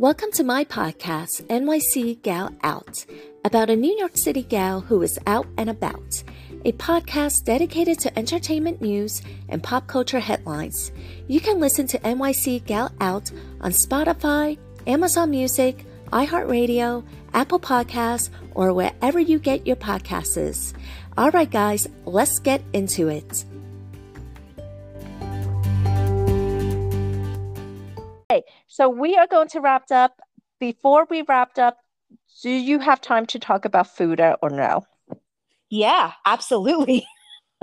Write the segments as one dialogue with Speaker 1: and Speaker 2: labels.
Speaker 1: Welcome to my podcast, NYC Gal Out, about a New York City gal who is out and about. A podcast dedicated to entertainment news and pop culture headlines. You can listen to NYC Gal Out on Spotify, Amazon Music, iHeartRadio, Apple Podcasts, or wherever you get your podcasts. All right, guys, let's get into it.
Speaker 2: So we are going to wrap up. Before we wrapped up, do you have time to talk about Fuda or no?
Speaker 3: Yeah, absolutely.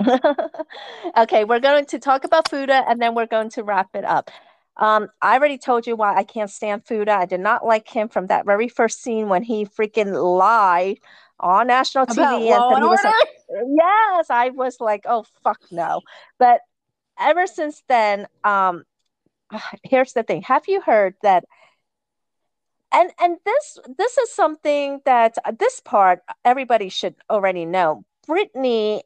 Speaker 2: okay, we're going to talk about Fuda and then we're going to wrap it up. Um, I already told you why I can't stand Fuda. I did not like him from that very first scene when he freaking lied on national TV.
Speaker 3: And
Speaker 2: was like, yes, I was like, oh fuck no. But ever since then, um, here's the thing. Have you heard that? And and this this is something that uh, this part everybody should already know. Brittany,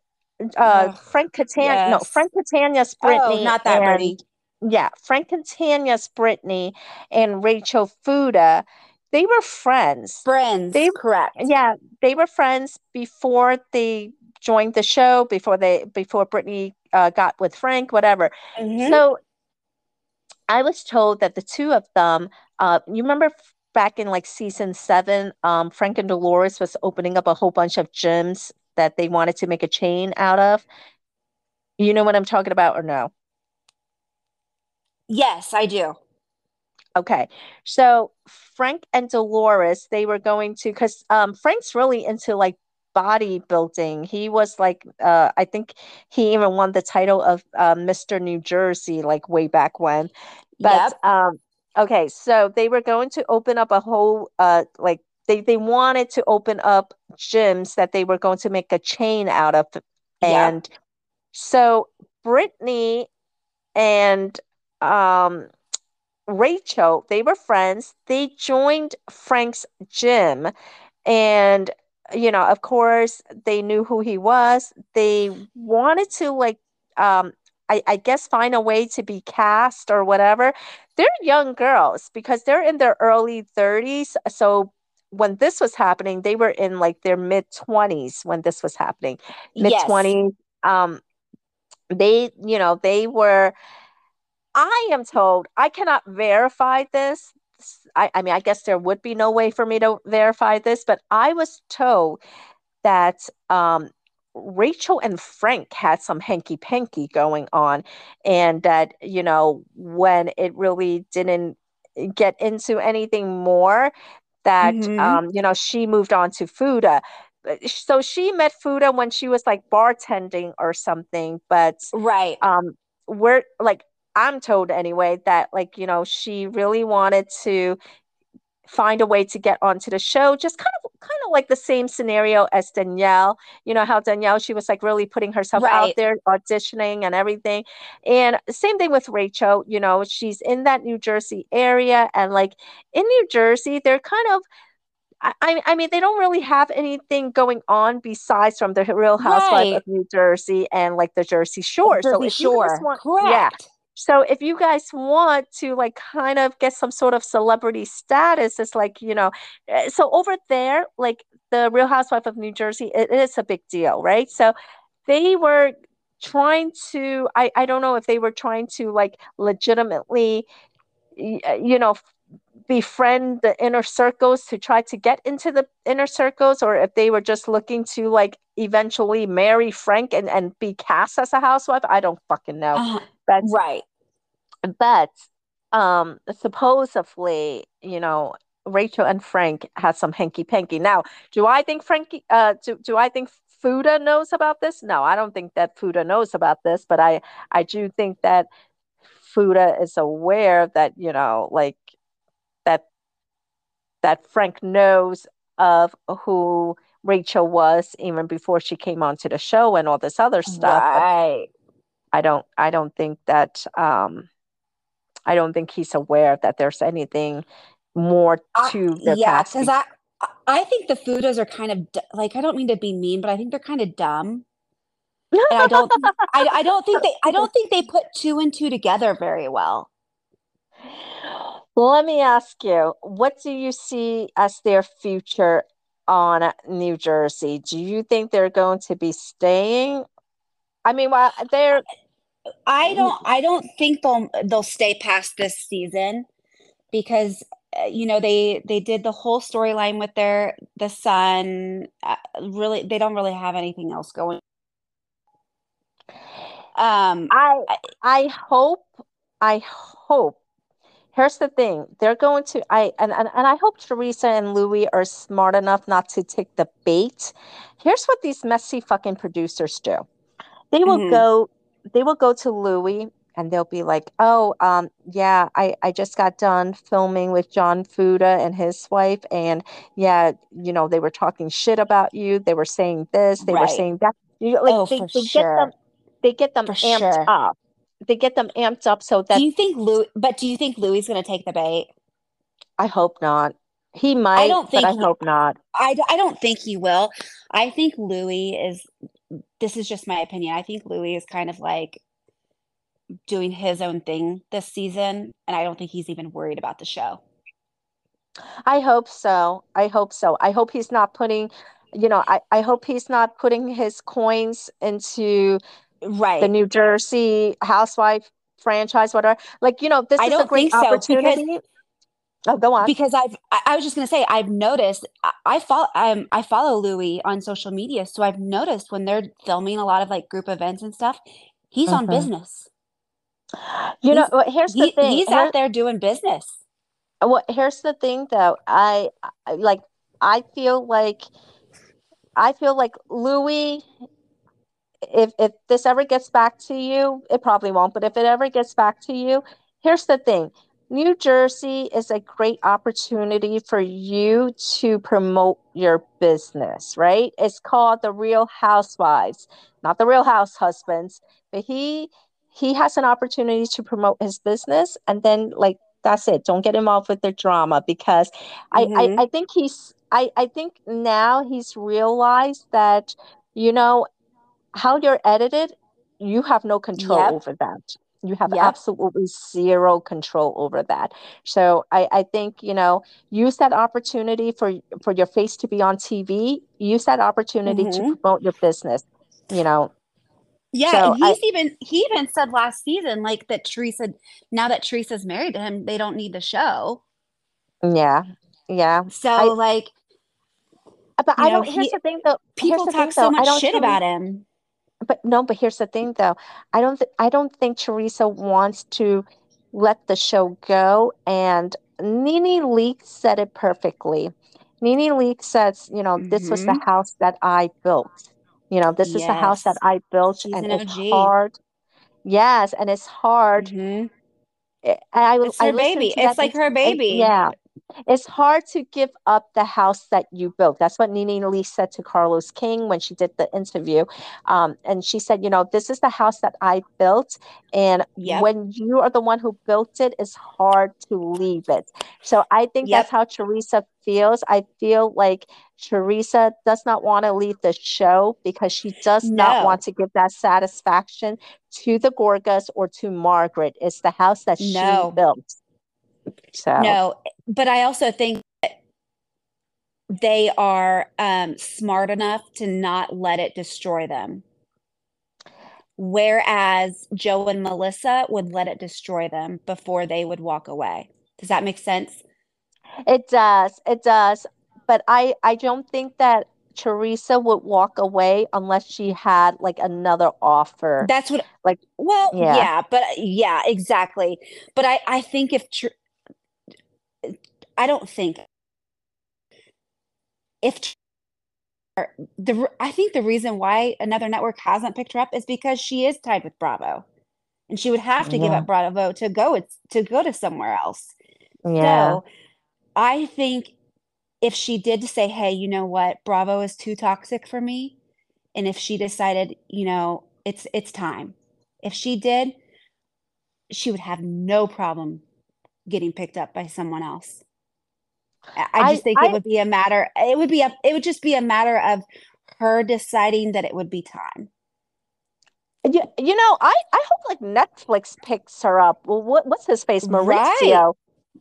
Speaker 2: uh, Frank Catania, no. Frank Catania's Brittany,
Speaker 3: oh, not that
Speaker 2: and-
Speaker 3: Brittany.
Speaker 2: yeah, Frank Catania's Brittany and Rachel Fuda, they were friends.
Speaker 3: Friends,
Speaker 2: They-
Speaker 3: correct.
Speaker 2: Yeah, they were friends before they joined the show, before they before Brittany uh, got with Frank, whatever.
Speaker 3: Mhm.
Speaker 2: So I was told that the two of them, uh, you remember back in like season seven, um, Frank and Dolores was opening up a whole bunch of gyms that they wanted to make a chain out of. You know what I'm talking about, or no?
Speaker 3: yes, I do.
Speaker 2: Okay, so Frank and Dolores, they were going to, because um, Frank's really into like bodybuilding. He was like, uh, I think he even won the title of uh, Mr. New Jersey, like way back when. But
Speaker 3: Yep.
Speaker 2: um, okay, so they were going to open up a whole, uh, like they they wanted to open up gyms that they were going to make a chain out of,
Speaker 3: Yep.
Speaker 2: and so Brittany and um. Rachel, they were friends. They joined Frank's gym. And, you know, of course, they knew who he was. They wanted to, like, um, I, I guess, find a way to be cast or whatever. They're young girls because they're in their early 30s. So when this was happening, they were in like their mid 20s when this was happening mid
Speaker 3: Yes.
Speaker 2: 20s. Um, they, you know, they were, I am told, I cannot verify this. I, I mean, I guess there would be no way for me to verify this, but I was told that um, Rachel and Frank had some hanky panky going on, and that, you know, when it really didn't get into anything more, that,
Speaker 3: Mhm.
Speaker 2: um, you know, she moved on to Fuda. So she met Fuda when she was like bartending or something, but
Speaker 3: Right.
Speaker 2: um we're like I'm told anyway that like you know she really wanted to find a way to get onto the show just kind of kind of like the same scenario as Danielle you know how Danielle she was like really putting herself out there auditioning and everything and same thing with Rachel you know she's in that New Jersey area and like in New Jersey they're kind of I, I mean, they don't really have anything going on besides from the Real Housewife
Speaker 3: Right.
Speaker 2: of New Jersey and like the Jersey Shore. So
Speaker 3: Jersey
Speaker 2: if you guys
Speaker 3: Shore.
Speaker 2: want,
Speaker 3: Correct.
Speaker 2: yeah. So if you guys want to like kind of get some sort of celebrity status, it's like, you know, eh, so over there, like the Real Housewife of New Jersey, it is a big deal, right? So they were trying to, I, I don't know if they were trying to like legitimately, uh, you know, befriend the inner circles to try to get into the inner circles or if they were just looking to like eventually marry Frank and, and be cast as a housewife. I don't fucking know.
Speaker 3: Uh,
Speaker 2: But
Speaker 3: right.
Speaker 2: But um supposedly, you know, Rachel and Frank had some hanky panky. Now, do I think Frankie uh do, do I think Fuda knows about this? No, I don't think that Fuda knows about this, but I I do think that Fuda is aware that, you know, like that that Frank knows of who Rachel was even before she came onto the show and all this other stuff.
Speaker 3: Right.
Speaker 2: I don't I don't think that um I don't think he's aware that there's anything more to their
Speaker 3: yeah, because I I think the Fudas are kind of d- like I don't mean to be mean, but I think they're kind of dumb. And I don't I, I don't think they I don't think they put two and two together very well.
Speaker 2: Let me ask you, what do you see as their future on New Jersey? Do you think they're going to be staying? I mean, well, they're
Speaker 3: I don't I don't think they'll they'll stay past this season because uh, you know they they did the whole storyline with their the son uh, really they don't really have anything else going. Um
Speaker 2: I I hope I hope here's the thing they're going to i and, and, and i hope teresa and luis are smart enough not to take the bait. Here's what these messy fucking producers do. They will
Speaker 3: Mhm.
Speaker 2: go they will go to luis and they'll be like oh um yeah i i just got done filming with john fuda and his wife and yeah you know they were talking shit about you they were saying this they were saying that you, like
Speaker 3: Oh,
Speaker 2: they,
Speaker 3: for
Speaker 2: they get
Speaker 3: sure.
Speaker 2: them they get them
Speaker 3: For
Speaker 2: amped
Speaker 3: sure.
Speaker 2: up they get them amped up so that
Speaker 3: do you think Luis but do you think Luis is going to take the bait
Speaker 2: I hope not. He might, I
Speaker 3: don't
Speaker 2: but I
Speaker 3: he-
Speaker 2: hope not.
Speaker 3: I, I don't think he will. I think Luis is, this is just my opinion. I think Luis is kind of like doing his own thing this season. And I don't think he's even worried about the show.
Speaker 2: I hope so. I hope so. I hope he's not putting, you know, I, I hope he's not putting his coins into
Speaker 3: Right.
Speaker 2: the New Jersey housewife franchise, whatever. Like, you know, this
Speaker 3: I
Speaker 2: is a great
Speaker 3: think so, because-
Speaker 2: opportunity. Oh, go on.
Speaker 3: because I've, I, I was just going to say, I've noticed, I, I follow, um, I follow Luis on social media. So I've noticed when they're filming a lot of like group events and stuff, he's on
Speaker 2: Mhm.
Speaker 3: business.
Speaker 2: you know,
Speaker 3: he's-
Speaker 2: well, here's the
Speaker 3: He,
Speaker 2: thing.
Speaker 3: he's
Speaker 2: Here-
Speaker 3: out there doing business.
Speaker 2: Well, here's the thing though. I, I like I feel like I feel like Luis if if this ever gets back to you, it probably won't, but if it ever gets back to you, here's the thing. New Jersey is a great opportunity for you to promote your business, right? It's called the Real Housewives, not the Real House Husbands, but he he has an opportunity to promote his business and then like that's it. Don't get involved with the drama because I,
Speaker 3: Mhm.
Speaker 2: I I think he's I I think now he's realized that you know how you're edited, you have no control
Speaker 3: Yep.
Speaker 2: over that. You have
Speaker 3: Yep.
Speaker 2: absolutely zero control over that. So I, I think, you know, use that opportunity for for your face to be on TV. Use that opportunity to
Speaker 3: Mhm.
Speaker 2: promote your business. You know,
Speaker 3: Yeah,
Speaker 2: So
Speaker 3: and
Speaker 2: I-
Speaker 3: he's even he even said last season like that Teresa now that Teresa's married to him, they don't need the show.
Speaker 2: yeah, yeah.
Speaker 3: So
Speaker 2: I-
Speaker 3: like
Speaker 2: But I
Speaker 3: know,
Speaker 2: don't. Here's
Speaker 3: he-
Speaker 2: the thing, though.
Speaker 3: people talk
Speaker 2: thing,
Speaker 3: so
Speaker 2: though.
Speaker 3: Much shit about him.
Speaker 2: But no, but here's the thing though. I don't th- I don't think Teresa wants to let the show go. And NeNe Leakes said it perfectly. NeNe Leakes says, you know, this was the
Speaker 3: Mhm.
Speaker 2: house that I built. You know, this is the house that I built,
Speaker 3: She's
Speaker 2: and
Speaker 3: an
Speaker 2: it's
Speaker 3: OG.
Speaker 2: hard. Yes, and it's hard.
Speaker 3: Mhm.
Speaker 2: I, I,
Speaker 3: It's her
Speaker 2: listened
Speaker 3: baby. It's like her
Speaker 2: and-
Speaker 3: baby.
Speaker 2: yeah. It's hard to give up the house that you built. That's what NeNe Lee said to Carlos King when she did the interview. Um, and she said, you know, this is the house that I built. And
Speaker 3: Yep.
Speaker 2: when you are the one who built it, it's hard to leave it. So I think
Speaker 3: Yep.
Speaker 2: that's how Teresa feels. I feel like Teresa does not want to leave the show because she does not want to give that satisfaction to the Gorgas or to Margaret. It's the house that
Speaker 3: No.
Speaker 2: she built. So
Speaker 3: No, but I also think that they are um, smart enough to not let it destroy them. Whereas Joe and Melissa would let it destroy them before they would walk away. Does that make sense?
Speaker 2: It does. It does. But I I don't think that Teresa would walk away unless she had like another offer.
Speaker 3: That's what
Speaker 2: Like,
Speaker 3: well,
Speaker 2: yeah.
Speaker 3: yeah, but yeah, exactly. But I I think if I don't think if the I think the reason why another network hasn't picked her up is because she is tied with Bravo, and she would have to give up Bravo to go it's to go to somewhere else.
Speaker 2: yeah.
Speaker 3: So I think if she did say, hey, you know what, Bravo is too toxic for me, and if she decided, you know, it's it's time. If she did, she would have no problem getting picked up by someone else. I, I
Speaker 2: I-
Speaker 3: just think
Speaker 2: I-
Speaker 3: it would be a matter it would be a it would just be a matter of her deciding that it would be time.
Speaker 2: You, you know, I, I hope like Netflix picks her up. Well, what what's his face?
Speaker 3: Right.
Speaker 2: Maurizio.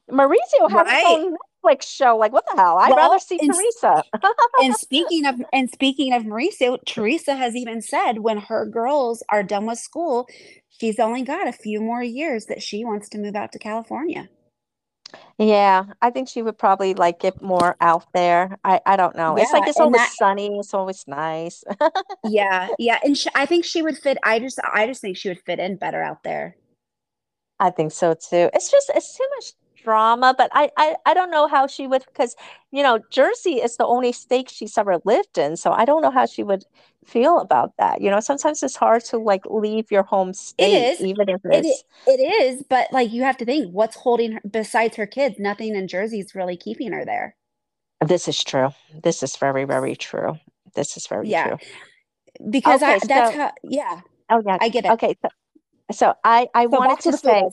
Speaker 2: Mauricio has
Speaker 3: Right.
Speaker 2: his own Netflix show. Like, what the hell? I'd
Speaker 3: Well,
Speaker 2: rather see
Speaker 3: and-
Speaker 2: Teresa.
Speaker 3: and speaking of and speaking of Mauricio, Teresa has even said when her girls are done with school, she's only got a few more years that she wants to move out to California.
Speaker 2: Yeah, I think she would probably like get more out there. I, I don't know. It's like it's always
Speaker 3: that-
Speaker 2: sunny. It's always nice.
Speaker 3: Yeah, yeah, and sh I think she would fit. I just I just think she would fit in better out there.
Speaker 2: I think so too. It's just it's too much drama, but I I, I don't know how she would because you know Jersey is the only state she's ever lived in, so I don't know how she would feel about that. You know, sometimes it's hard to like leave your home state,
Speaker 3: is.
Speaker 2: even if it's
Speaker 3: i- it is, but like you have to think what's holding her besides her kids. Nothing in Jersey is really keeping her there.
Speaker 2: this is true. This is very, very true. This is very
Speaker 3: Yeah.
Speaker 2: true.
Speaker 3: Because I that's
Speaker 2: so-
Speaker 3: how yeah,
Speaker 2: Oh yeah.
Speaker 3: I get it.
Speaker 2: Okay, so so I I
Speaker 3: So
Speaker 2: wanted to say.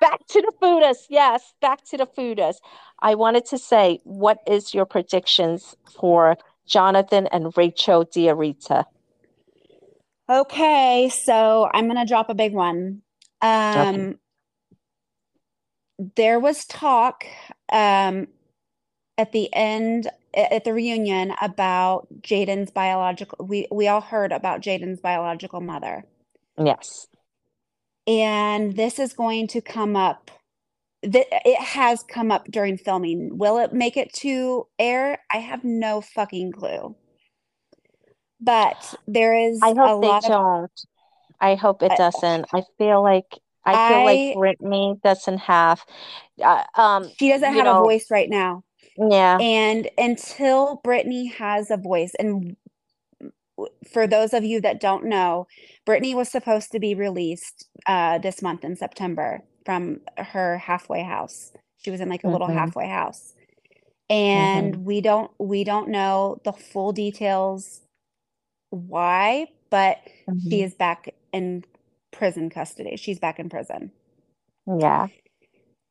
Speaker 2: Back to the Fudas. Yes, back to the Fudas. I wanted to say, what is your predictions for Jonathan and Rachel Diarita?
Speaker 3: Okay, so I'm gonna drop a big one. Um, there was talk um, at the end at the reunion about Jaden's biological. We we all heard about Jaden's biological mother,
Speaker 2: Yes.
Speaker 3: And this is going to come up. Th it has come up during filming. Will it make it to air? I have no fucking clue. But there is
Speaker 2: I
Speaker 3: a
Speaker 2: hope they
Speaker 3: lot
Speaker 2: don't. I hope it doesn't. I feel like I feel
Speaker 3: I-
Speaker 2: like Brittany doesn't have uh, um
Speaker 3: she doesn't have a voice right now.
Speaker 2: yeah.
Speaker 3: And until Brittany has a voice, and for those of you that don't know, Brittany was supposed to be released uh, this month in September from her halfway house. She was in like a little
Speaker 2: Mhm.
Speaker 3: halfway house, and we don't we don't know the full details why, but she
Speaker 2: Mhm.
Speaker 3: is back in prison custody. She's back in prison.
Speaker 2: Yeah.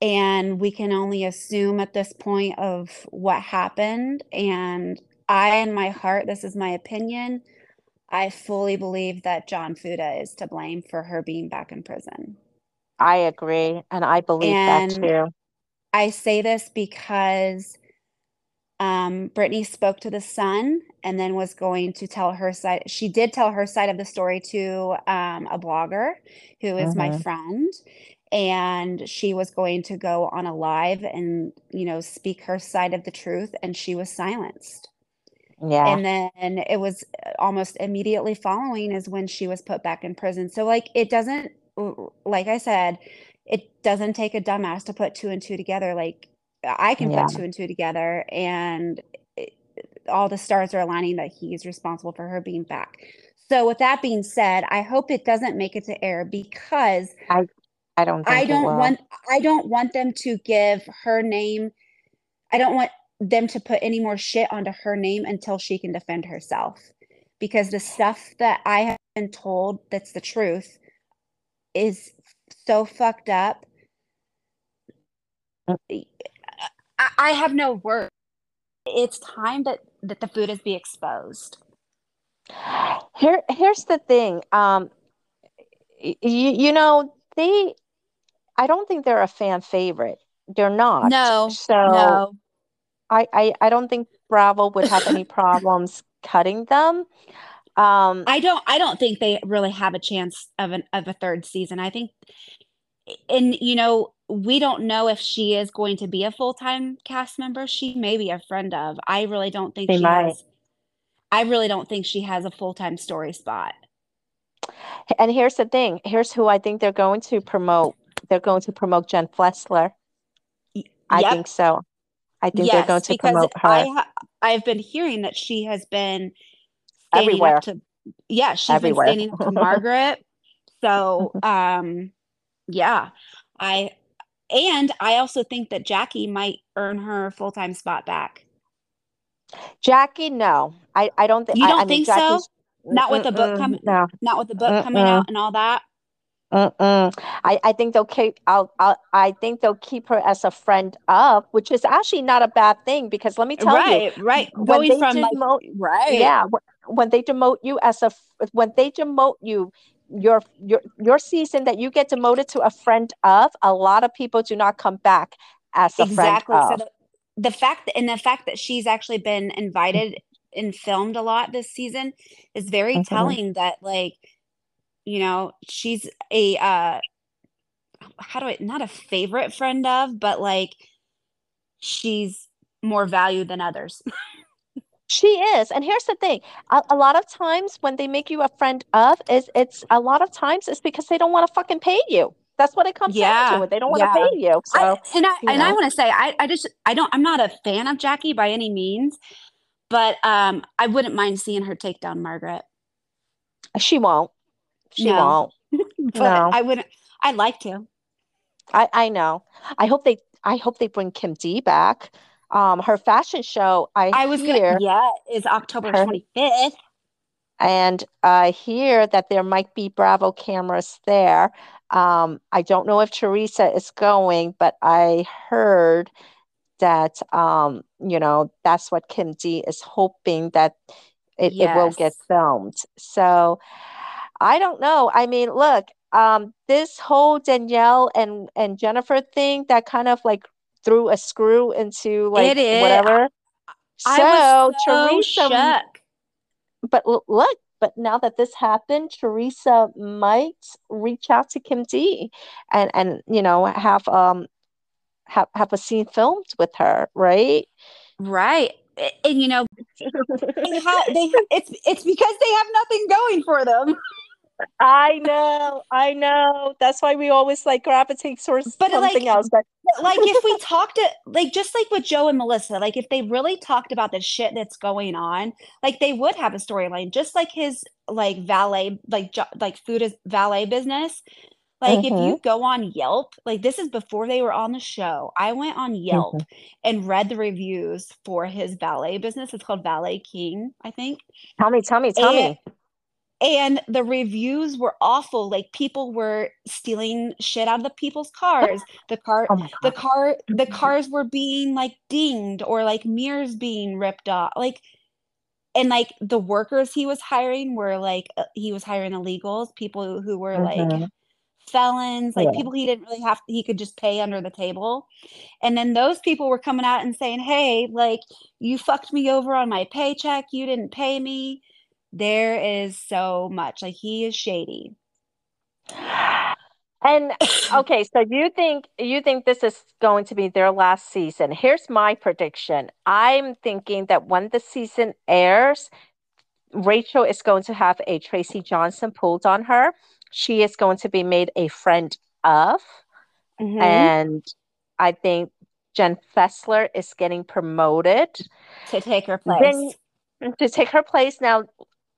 Speaker 3: and we can only assume at this point of what happened and i in my heart this is my opinion i fully believe that john fuda is to blame for her being back in prison
Speaker 2: I agree, and I believe that too.
Speaker 3: i say this because um, brittany spoke to the sun and then was going to tell her side she did tell her side of the story to um, a blogger who is my
Speaker 2: Mhm.
Speaker 3: friend and she was going to go on a live and you know speak her side of the truth and she was silenced
Speaker 2: Yeah.
Speaker 3: and then it was uh, almost immediately following is when she was put back in prison so like it doesn't like i said it doesn't take a dumbass to put two and two together like i can
Speaker 2: Yeah.
Speaker 3: put two and two together and it, all the stars are aligning that he's responsible for her being back so with that being said i hope it doesn't make it to air because
Speaker 2: I I don't
Speaker 3: I don't want I don't want them to give her name. I don't want them to put any more shit onto her name until she can defend herself. Because the stuff that I have been told that's the truth is so fucked up. I, I have no words. It's time that that the Fudas be exposed.
Speaker 2: Here, here's the thing. Um, you, you know, they, I don't think they're a fan favorite. They're not.
Speaker 3: No,
Speaker 2: So
Speaker 3: no.
Speaker 2: I, I, I don't think Bravo would have any problems cutting them. Um,
Speaker 3: I don't I don't think they really have a chance of an of a third season. I think and you know, we don't know if she is going to be a full-time cast member. She may be a friend of. I really don't think She
Speaker 2: might.
Speaker 3: has I really don't think she has a full-time story spot.
Speaker 2: and here's the thing. Here's who I think they're going to promote. They're going to promote Jen Fessler. I
Speaker 3: Yep.
Speaker 2: think so. I think they're going to promote her.
Speaker 3: I ha- I've been hearing that she has been
Speaker 2: Everywhere.
Speaker 3: up to yeah, she's
Speaker 2: Everywhere.
Speaker 3: been standing up to Margaret. So um yeah, I and I also think that Jackie might earn her full-time spot back.
Speaker 2: Jackie, no. I, I don't think
Speaker 3: You don't
Speaker 2: I mean
Speaker 3: think so? Not with the book coming
Speaker 2: No.
Speaker 3: not with the book coming out and all that.
Speaker 2: Mm-mm. I, I think they'll keep I'll, I'll I think they'll keep her as a friend of, which is actually not a bad thing because let me tell you,
Speaker 3: right, right.
Speaker 2: when
Speaker 3: Going
Speaker 2: they
Speaker 3: from like
Speaker 2: demote,
Speaker 3: right.
Speaker 2: yeah, when they demote you as a when they demote you, your your your season that you get demoted to a friend of, a lot of people do not come back as a
Speaker 3: exactly.
Speaker 2: friend
Speaker 3: So
Speaker 2: of.
Speaker 3: the, the fact that, and the fact that she's actually been invited and filmed a lot this season is very
Speaker 2: Mhm.
Speaker 3: telling that like, you know, she's a uh how do I not a favorite friend of, but like she's more valued than others.
Speaker 2: She is. And here's the thing. A, a lot of times when they make you a friend of is it's a lot of times it's because they don't want to fucking pay you. That's what it comes down to. They don't want
Speaker 3: yeah.
Speaker 2: to pay you. So
Speaker 3: I, and I
Speaker 2: you
Speaker 3: and I want to say I I just I don't I'm not a fan of Jackie by any means, but um I wouldn't mind seeing her take down Margaret.
Speaker 2: she won't. She
Speaker 3: No.
Speaker 2: won't.
Speaker 3: But
Speaker 2: No.
Speaker 3: I wouldn't I'd like to.
Speaker 2: I, I know. I hope they I hope they bring Kim D back. Um her fashion show I,
Speaker 3: I was
Speaker 2: hear
Speaker 3: gonna yeah, is October 25th.
Speaker 2: and I hear that there might be Bravo cameras there. Um, I don't know if Teresa is going, but I heard that um, you know, that's what Kim D is hoping that it, it will get filmed. So I don't know. I mean, look, um, this whole Danielle and and Jennifer thing that kind of like threw a screw into like
Speaker 3: It is.
Speaker 2: whatever.
Speaker 3: I
Speaker 2: So
Speaker 3: was so
Speaker 2: Teresa
Speaker 3: shook.
Speaker 2: but look, but now that this happened, Teresa might reach out to Kim D and and you know have um have have a scene filmed with her, right?
Speaker 3: Right. A- And you know, they ha- they ha- it's it's because they have nothing going for them.
Speaker 2: I know, I know. That's why we always like gravitate towards
Speaker 3: But, like,
Speaker 2: something else. But
Speaker 3: But, like if we talked to like just like with Joe and Melissa, like if they really talked about the shit that's going on, like they would have a storyline, just like his like valet, like jo- like Fuda's valet business. Like if you mm-hmm. go on Yelp, like this is before they were on the show. I went on Yelp mm-hmm. and read the reviews for his valet business. It's called Valet King, I think.
Speaker 2: tell me, tell me, tell
Speaker 3: And-
Speaker 2: me.
Speaker 3: And the reviews were awful. Like people were stealing shit out of the people's cars. The car
Speaker 2: Oh
Speaker 3: the car the
Speaker 2: Mhm.
Speaker 3: cars were being like dinged or like mirrors being ripped off like and like the workers he was hiring were like uh, he was hiring illegals people who were like
Speaker 2: Mhm.
Speaker 3: felons like
Speaker 2: Yeah.
Speaker 3: people he didn't really have he could just pay under the table and then those people were coming out and saying hey like you fucked me over on my paycheck you didn't pay me there is so much like he is shady
Speaker 2: And okay, so you think you think this is going to be their last season. Here's my prediction. I'm thinking that when the season airs, Rachel is going to have a Traci Johnson pulled on her. She is going to be made a friend of,
Speaker 3: Mhm.
Speaker 2: and I think Jen Fessler is getting promoted
Speaker 3: to take her place
Speaker 2: then to take her place now.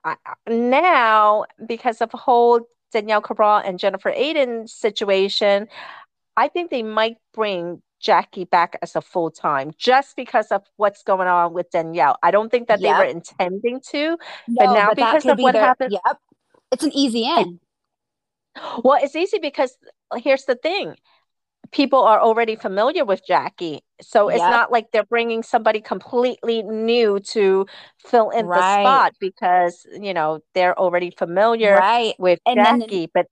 Speaker 2: I- Now, because of the whole Danielle Cabral and Jennifer Aydin situation, I think they might bring Jackie back as a full time just because of what's going on with Danielle. I don't think that they were intending to.
Speaker 3: no,
Speaker 2: now
Speaker 3: but
Speaker 2: because of
Speaker 3: be
Speaker 2: what
Speaker 3: their-
Speaker 2: happened-
Speaker 3: yep it's an easy in
Speaker 2: Well, it's easy because here's the thing. People are already familiar with Jackie. So it's
Speaker 3: Yep.
Speaker 2: not like they're bringing somebody completely new to fill in the spot because, you know, they're already familiar
Speaker 3: right
Speaker 2: with
Speaker 3: And the-
Speaker 2: Jackie. But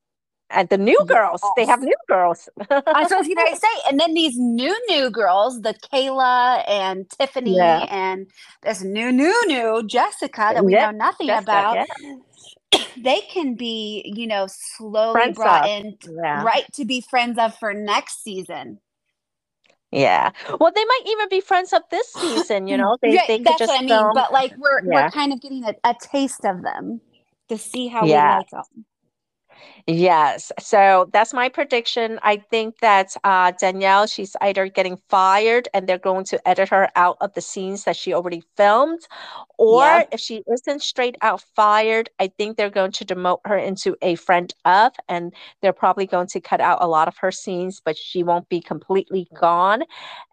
Speaker 2: and the new girls, they have new girls.
Speaker 3: Uh, I was gonna say. And then these new new girls, the Kayla and Tiffany
Speaker 2: Yeah.
Speaker 3: and this new new new Jessica that we
Speaker 2: Yep,
Speaker 3: know nothing
Speaker 2: Jessica,
Speaker 3: about,
Speaker 2: yeah.
Speaker 3: they can be, you know, slowly
Speaker 2: Friends
Speaker 3: brought
Speaker 2: of,
Speaker 3: in
Speaker 2: Yeah.
Speaker 3: right to be friends of for next season.
Speaker 2: Yeah. Well, they might even be friends up this season, you know. They
Speaker 3: Yeah,
Speaker 2: they could
Speaker 3: that's
Speaker 2: just
Speaker 3: what I mean.
Speaker 2: film.
Speaker 3: But like we're
Speaker 2: Yeah.
Speaker 3: we're kind of getting a, a taste of them to see how
Speaker 2: Yeah.
Speaker 3: we like them.
Speaker 2: Yes. So that's my prediction. I think that uh, Danielle, she's either getting fired and they're going to edit her out of the scenes that she already filmed, or
Speaker 3: Yep.
Speaker 2: if she isn't straight out fired, I think they're going to demote her into a friend of, and they're probably going to cut out a lot of her scenes, but she won't be completely gone.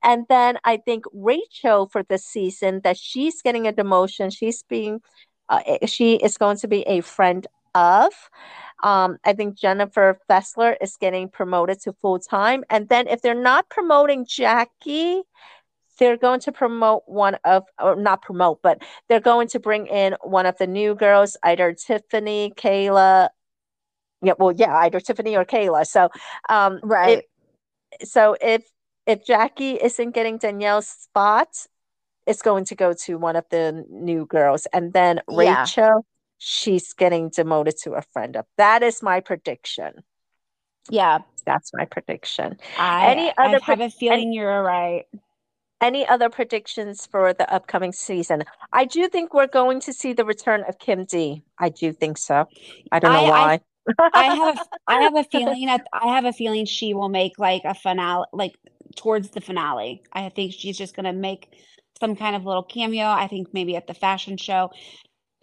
Speaker 2: And then I think Rachel for this season that she's getting a demotion. She's being, uh, eh, she is going to be a friend of. Um, I think Jennifer Fessler is getting promoted to full time. And then if they're not promoting Jackie, they're going to promote one of, or not promote, but they're going to bring in one of the new girls, either Tiffany, Kayla. Yeah, well, yeah, either Tiffany or Kayla. So, um,
Speaker 3: Right.
Speaker 2: if, so if if Jackie isn't getting Danielle's spot, it's going to go to one of the new girls. And then
Speaker 3: Yeah.
Speaker 2: Rachel, she's getting demoted to a friend of. That is my prediction.
Speaker 3: Yeah.
Speaker 2: That's my prediction.
Speaker 3: I,
Speaker 2: Any
Speaker 3: I
Speaker 2: other
Speaker 3: have
Speaker 2: pre-
Speaker 3: a feeling you're right.
Speaker 2: Any other predictions for the upcoming season? I do think we're going to see the return of Kim D. I do think so. I don't know
Speaker 3: I- I-
Speaker 2: why.
Speaker 3: I have I have a feeling that I have a feeling she will make like a finale like towards the finale. I think she's just gonna make some kind of little cameo. I think maybe at the fashion show.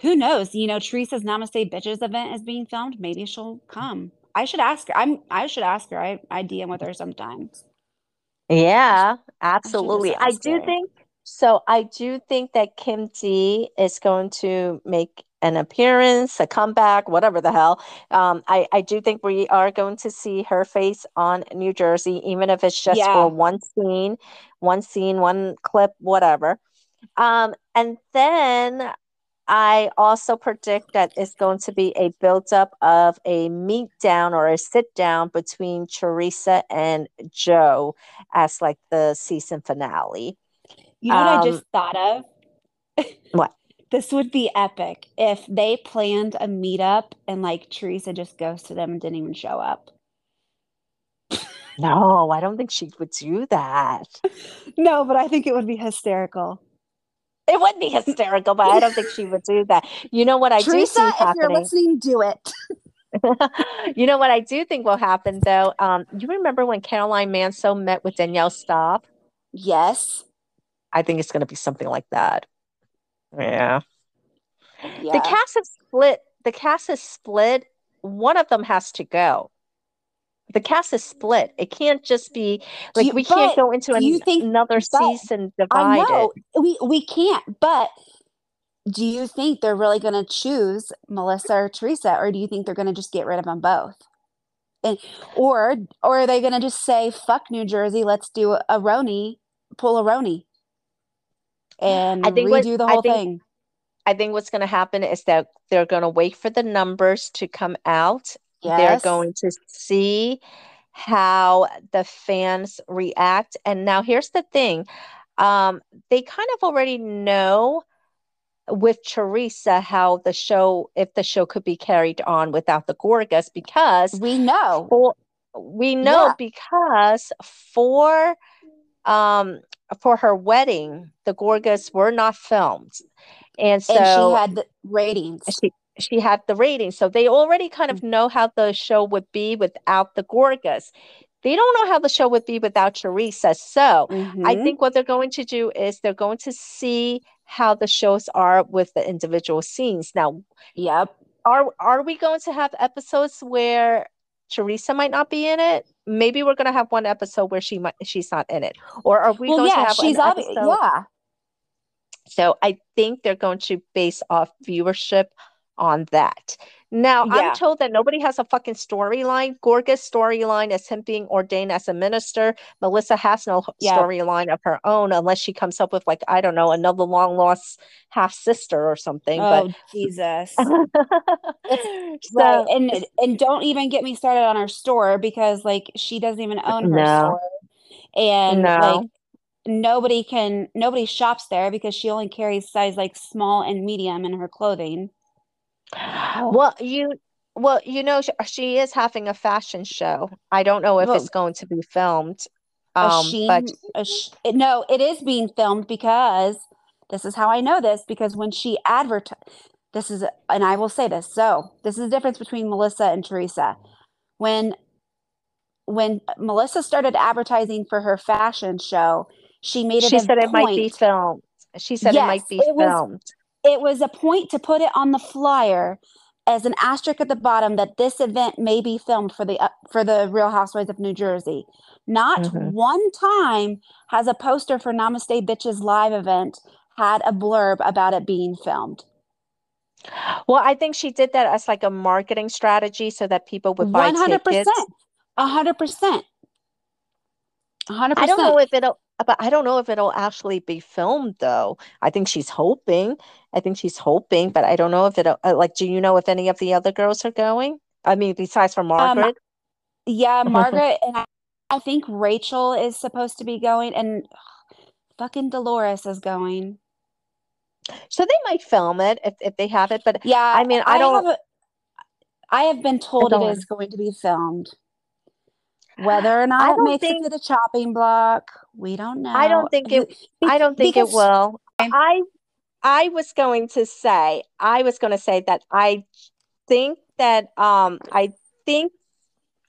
Speaker 3: Who knows? You know, Teresa's Namaste Bitches event is being filmed. Maybe she'll come. I should ask her. I'm I should ask her. I, I DM with her sometimes.
Speaker 2: Yeah, absolutely. I
Speaker 3: ask
Speaker 2: do
Speaker 3: her.
Speaker 2: think so. I do think that Kim D is going to make an appearance, a comeback, whatever the hell. Um, I, I do think we are going to see her face on New Jersey, even if it's just
Speaker 3: Yeah.
Speaker 2: for one scene, one scene, one clip, whatever. Um, and then I also predict that it's going to be a build-up of a meet down or a sit down between Teresa and Joe as like the season finale.
Speaker 3: You know what I
Speaker 2: Um,
Speaker 3: just thought of?
Speaker 2: What?
Speaker 3: This would be epic if they planned a meetup and like Teresa just goes to them and didn't even show up.
Speaker 2: No, I don't think she would do that.
Speaker 3: No, but I think it would be hysterical.
Speaker 2: It would be hysterical, but I don't think she would do that. You know what I do
Speaker 3: Teresa,
Speaker 2: see
Speaker 3: if you're
Speaker 2: happening?
Speaker 3: listening, do it.
Speaker 2: you know what I do think will happen though? Um, you remember when Caroline Manzo met with Danielle Staub?
Speaker 3: Yes.
Speaker 2: I think it's going to be something like that. Yeah.
Speaker 3: Yeah.
Speaker 2: The cast is split. The cast is split. One of them has to go. The cast is split. It can't just be like
Speaker 3: you-
Speaker 2: we can't go into an-
Speaker 3: think-
Speaker 2: another season
Speaker 3: I
Speaker 2: divided.
Speaker 3: know we we can't, but do you think they're really going to choose Melissa or Teresa, or do you think they're going to just get rid of them both? And or or are they going to just say fuck New Jersey, let's do a RHONY, pull a RHONY, and
Speaker 2: I think what-
Speaker 3: redo the
Speaker 2: I
Speaker 3: whole
Speaker 2: think-
Speaker 3: thing?
Speaker 2: I think what's going to happen is that they're going to wait for the numbers to come out. They're going to see how the fans react. And now here's the thing. Um, they kind of already know with Teresa how the show, if the show could be carried on without the Gorgas, because
Speaker 3: We know.
Speaker 2: for we know
Speaker 3: Yeah.
Speaker 2: because for um for her wedding, the Gorgas were not filmed. And so
Speaker 3: and she had the ratings.
Speaker 2: she she had the ratings, so they already kind of know how the show would be without the Gorgas. They don't know how the show would be without Teresa. So I
Speaker 3: Mhm.
Speaker 2: think what they're going to do is they're going to see how the shows are with the individual scenes. Now,
Speaker 3: Yep.
Speaker 2: are are we going to have episodes where Teresa might not be in it? Maybe we're going to have one episode where she might she's not in it, or are we
Speaker 3: well,
Speaker 2: going to
Speaker 3: yeah,
Speaker 2: have
Speaker 3: she's
Speaker 2: an episode?
Speaker 3: Yeah.
Speaker 2: So I think they're going to base off viewership on that. Now,
Speaker 3: Yeah.
Speaker 2: I'm told that nobody has a fucking storyline. Gorga's storyline is him being ordained as a minister. Melissa has no
Speaker 3: Yeah.
Speaker 2: storyline of her own unless she comes up with, like, I don't know, another long lost half sister or something.
Speaker 3: Oh Jesus.
Speaker 2: But
Speaker 3: right.
Speaker 2: so,
Speaker 3: And and don't even get me started on her store because like she doesn't even own her
Speaker 2: No.
Speaker 3: store. And
Speaker 2: No.
Speaker 3: like nobody can nobody shops there because she only carries size like small and medium in her clothing.
Speaker 2: Well, you. Well, you know, she, she is having a fashion show. I don't know if
Speaker 3: Well,
Speaker 2: it's going to be filmed. Um,
Speaker 3: Shein,
Speaker 2: but
Speaker 3: a sh- it- no, it is being filmed because this is how I know this because when she advertised, this is, and I will say this. So this is the difference between Melissa and Teresa. When when Melissa started advertising for her fashion show, she made it
Speaker 2: she said it might be filmed. She said it might be
Speaker 3: it was-
Speaker 2: filmed.
Speaker 3: It was a point to put it on the flyer as an asterisk at the bottom that this event may be filmed for the uh, for the Real Housewives of New Jersey. Not
Speaker 2: Mhm.
Speaker 3: one time has a poster for Namaste Bitches live event had a blurb about it being filmed.
Speaker 2: Well, I think she did that as like a marketing strategy so that people would buy
Speaker 3: One hundred
Speaker 2: tickets.
Speaker 3: percent, a hundred percent, a hundred
Speaker 2: I don't know if it'll, but I don't know if it'll actually be filmed though. I think she's hoping. I think she's hoping, but I don't know if it'll. uh, Like, do you know if any of the other girls are going? I mean, besides
Speaker 3: Um,
Speaker 2: for Margaret.
Speaker 3: Yeah, Margaret and I I think Rachel is supposed to be going, and fucking Dolores is going.
Speaker 2: So they might film it if, if they have it, but
Speaker 3: Yeah,
Speaker 2: I mean, I don't.
Speaker 3: have, I have been told it is going to be filmed. Whether or not it makes
Speaker 2: think-
Speaker 3: it to the chopping block, we don't know.
Speaker 2: I don't think it- I don't think it will. I I was going to say I was going to say that I think that um I think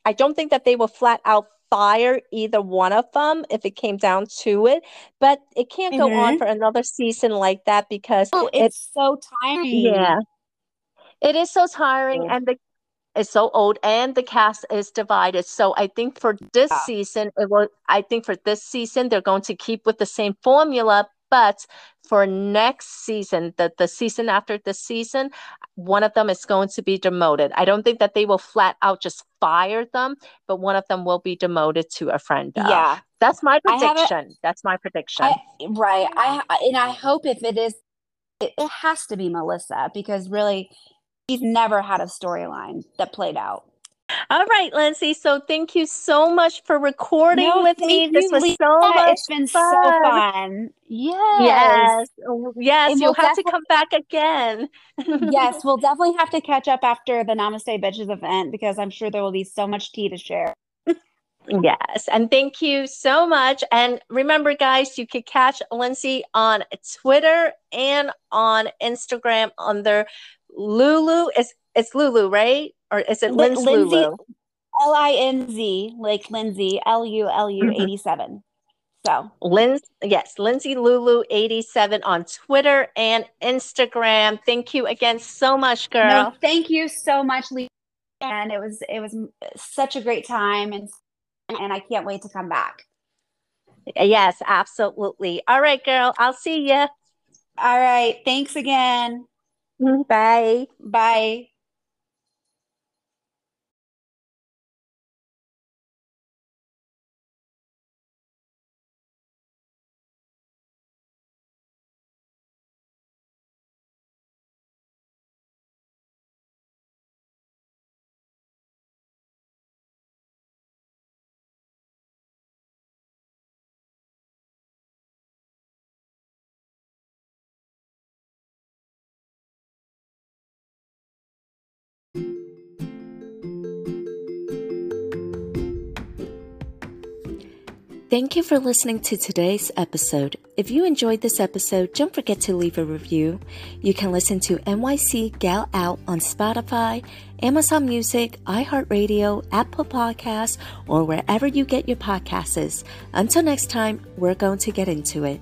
Speaker 2: I don't think that they will flat out fire either one of them if it came down to it, but it can't go on
Speaker 3: Mhm.
Speaker 2: for another season like that because
Speaker 3: Oh, it's so tiring.
Speaker 2: yeah. It is so tiring
Speaker 3: Old.
Speaker 2: and the it's so old and the cast is divided. So I think for this
Speaker 3: Yeah.
Speaker 2: season it will I think for this season they're going to keep with the same formula, but for next season, the the season after the season, one of them is going to be demoted. I don't think that they will flat out just fire them, but one of them will be demoted to a friend.
Speaker 3: Yeah.
Speaker 2: That's my
Speaker 3: I have a-
Speaker 2: prediction. That's my prediction.
Speaker 3: I, right. I and I hope if it is, it, it has to be Melissa because really, she's never had a storyline that played out.
Speaker 2: All right, Lindsay. So thank you so much for recording
Speaker 3: No,
Speaker 2: with me. This was
Speaker 3: Lisa.
Speaker 2: so much
Speaker 3: It's been so
Speaker 2: fun.
Speaker 3: fun. Yes.
Speaker 2: Yes. Oh, Yes, you'll have to come back again.
Speaker 3: yes, we'll definitely have to catch up after the Namaste Bitches event because I'm sure there will be so much tea to share.
Speaker 2: Yes. And thank you so much. And remember, guys, you could catch Lindsay on Twitter and on Instagram under Lulu. It's, it's Lulu, right? Or is it
Speaker 3: Li-
Speaker 2: Lindsay
Speaker 3: Lindsay-
Speaker 2: Lulu?
Speaker 3: L I N Z, like Lindsay, L U L U
Speaker 2: Mhm.
Speaker 3: 87. So,
Speaker 2: Lin- yes, Lindsay Lulu 87 on Twitter and Instagram. Thank you again so much, girl.
Speaker 3: no, thank you so much, Lee. And it was it was such a great time, and and I can't wait to come back.
Speaker 2: Yes, absolutely. All right, girl. I'll see you.
Speaker 3: All right, thanks again. Mm-hmm.
Speaker 2: Bye.
Speaker 3: Bye.
Speaker 1: Thank you for listening to today's episode. If you enjoyed this episode, don't forget to leave a review. You can listen to NYC Gal Out on Spotify, Amazon Music, iHeartRadio, Apple Podcasts, or wherever you get your podcasts. Until next time, we're going to get into it.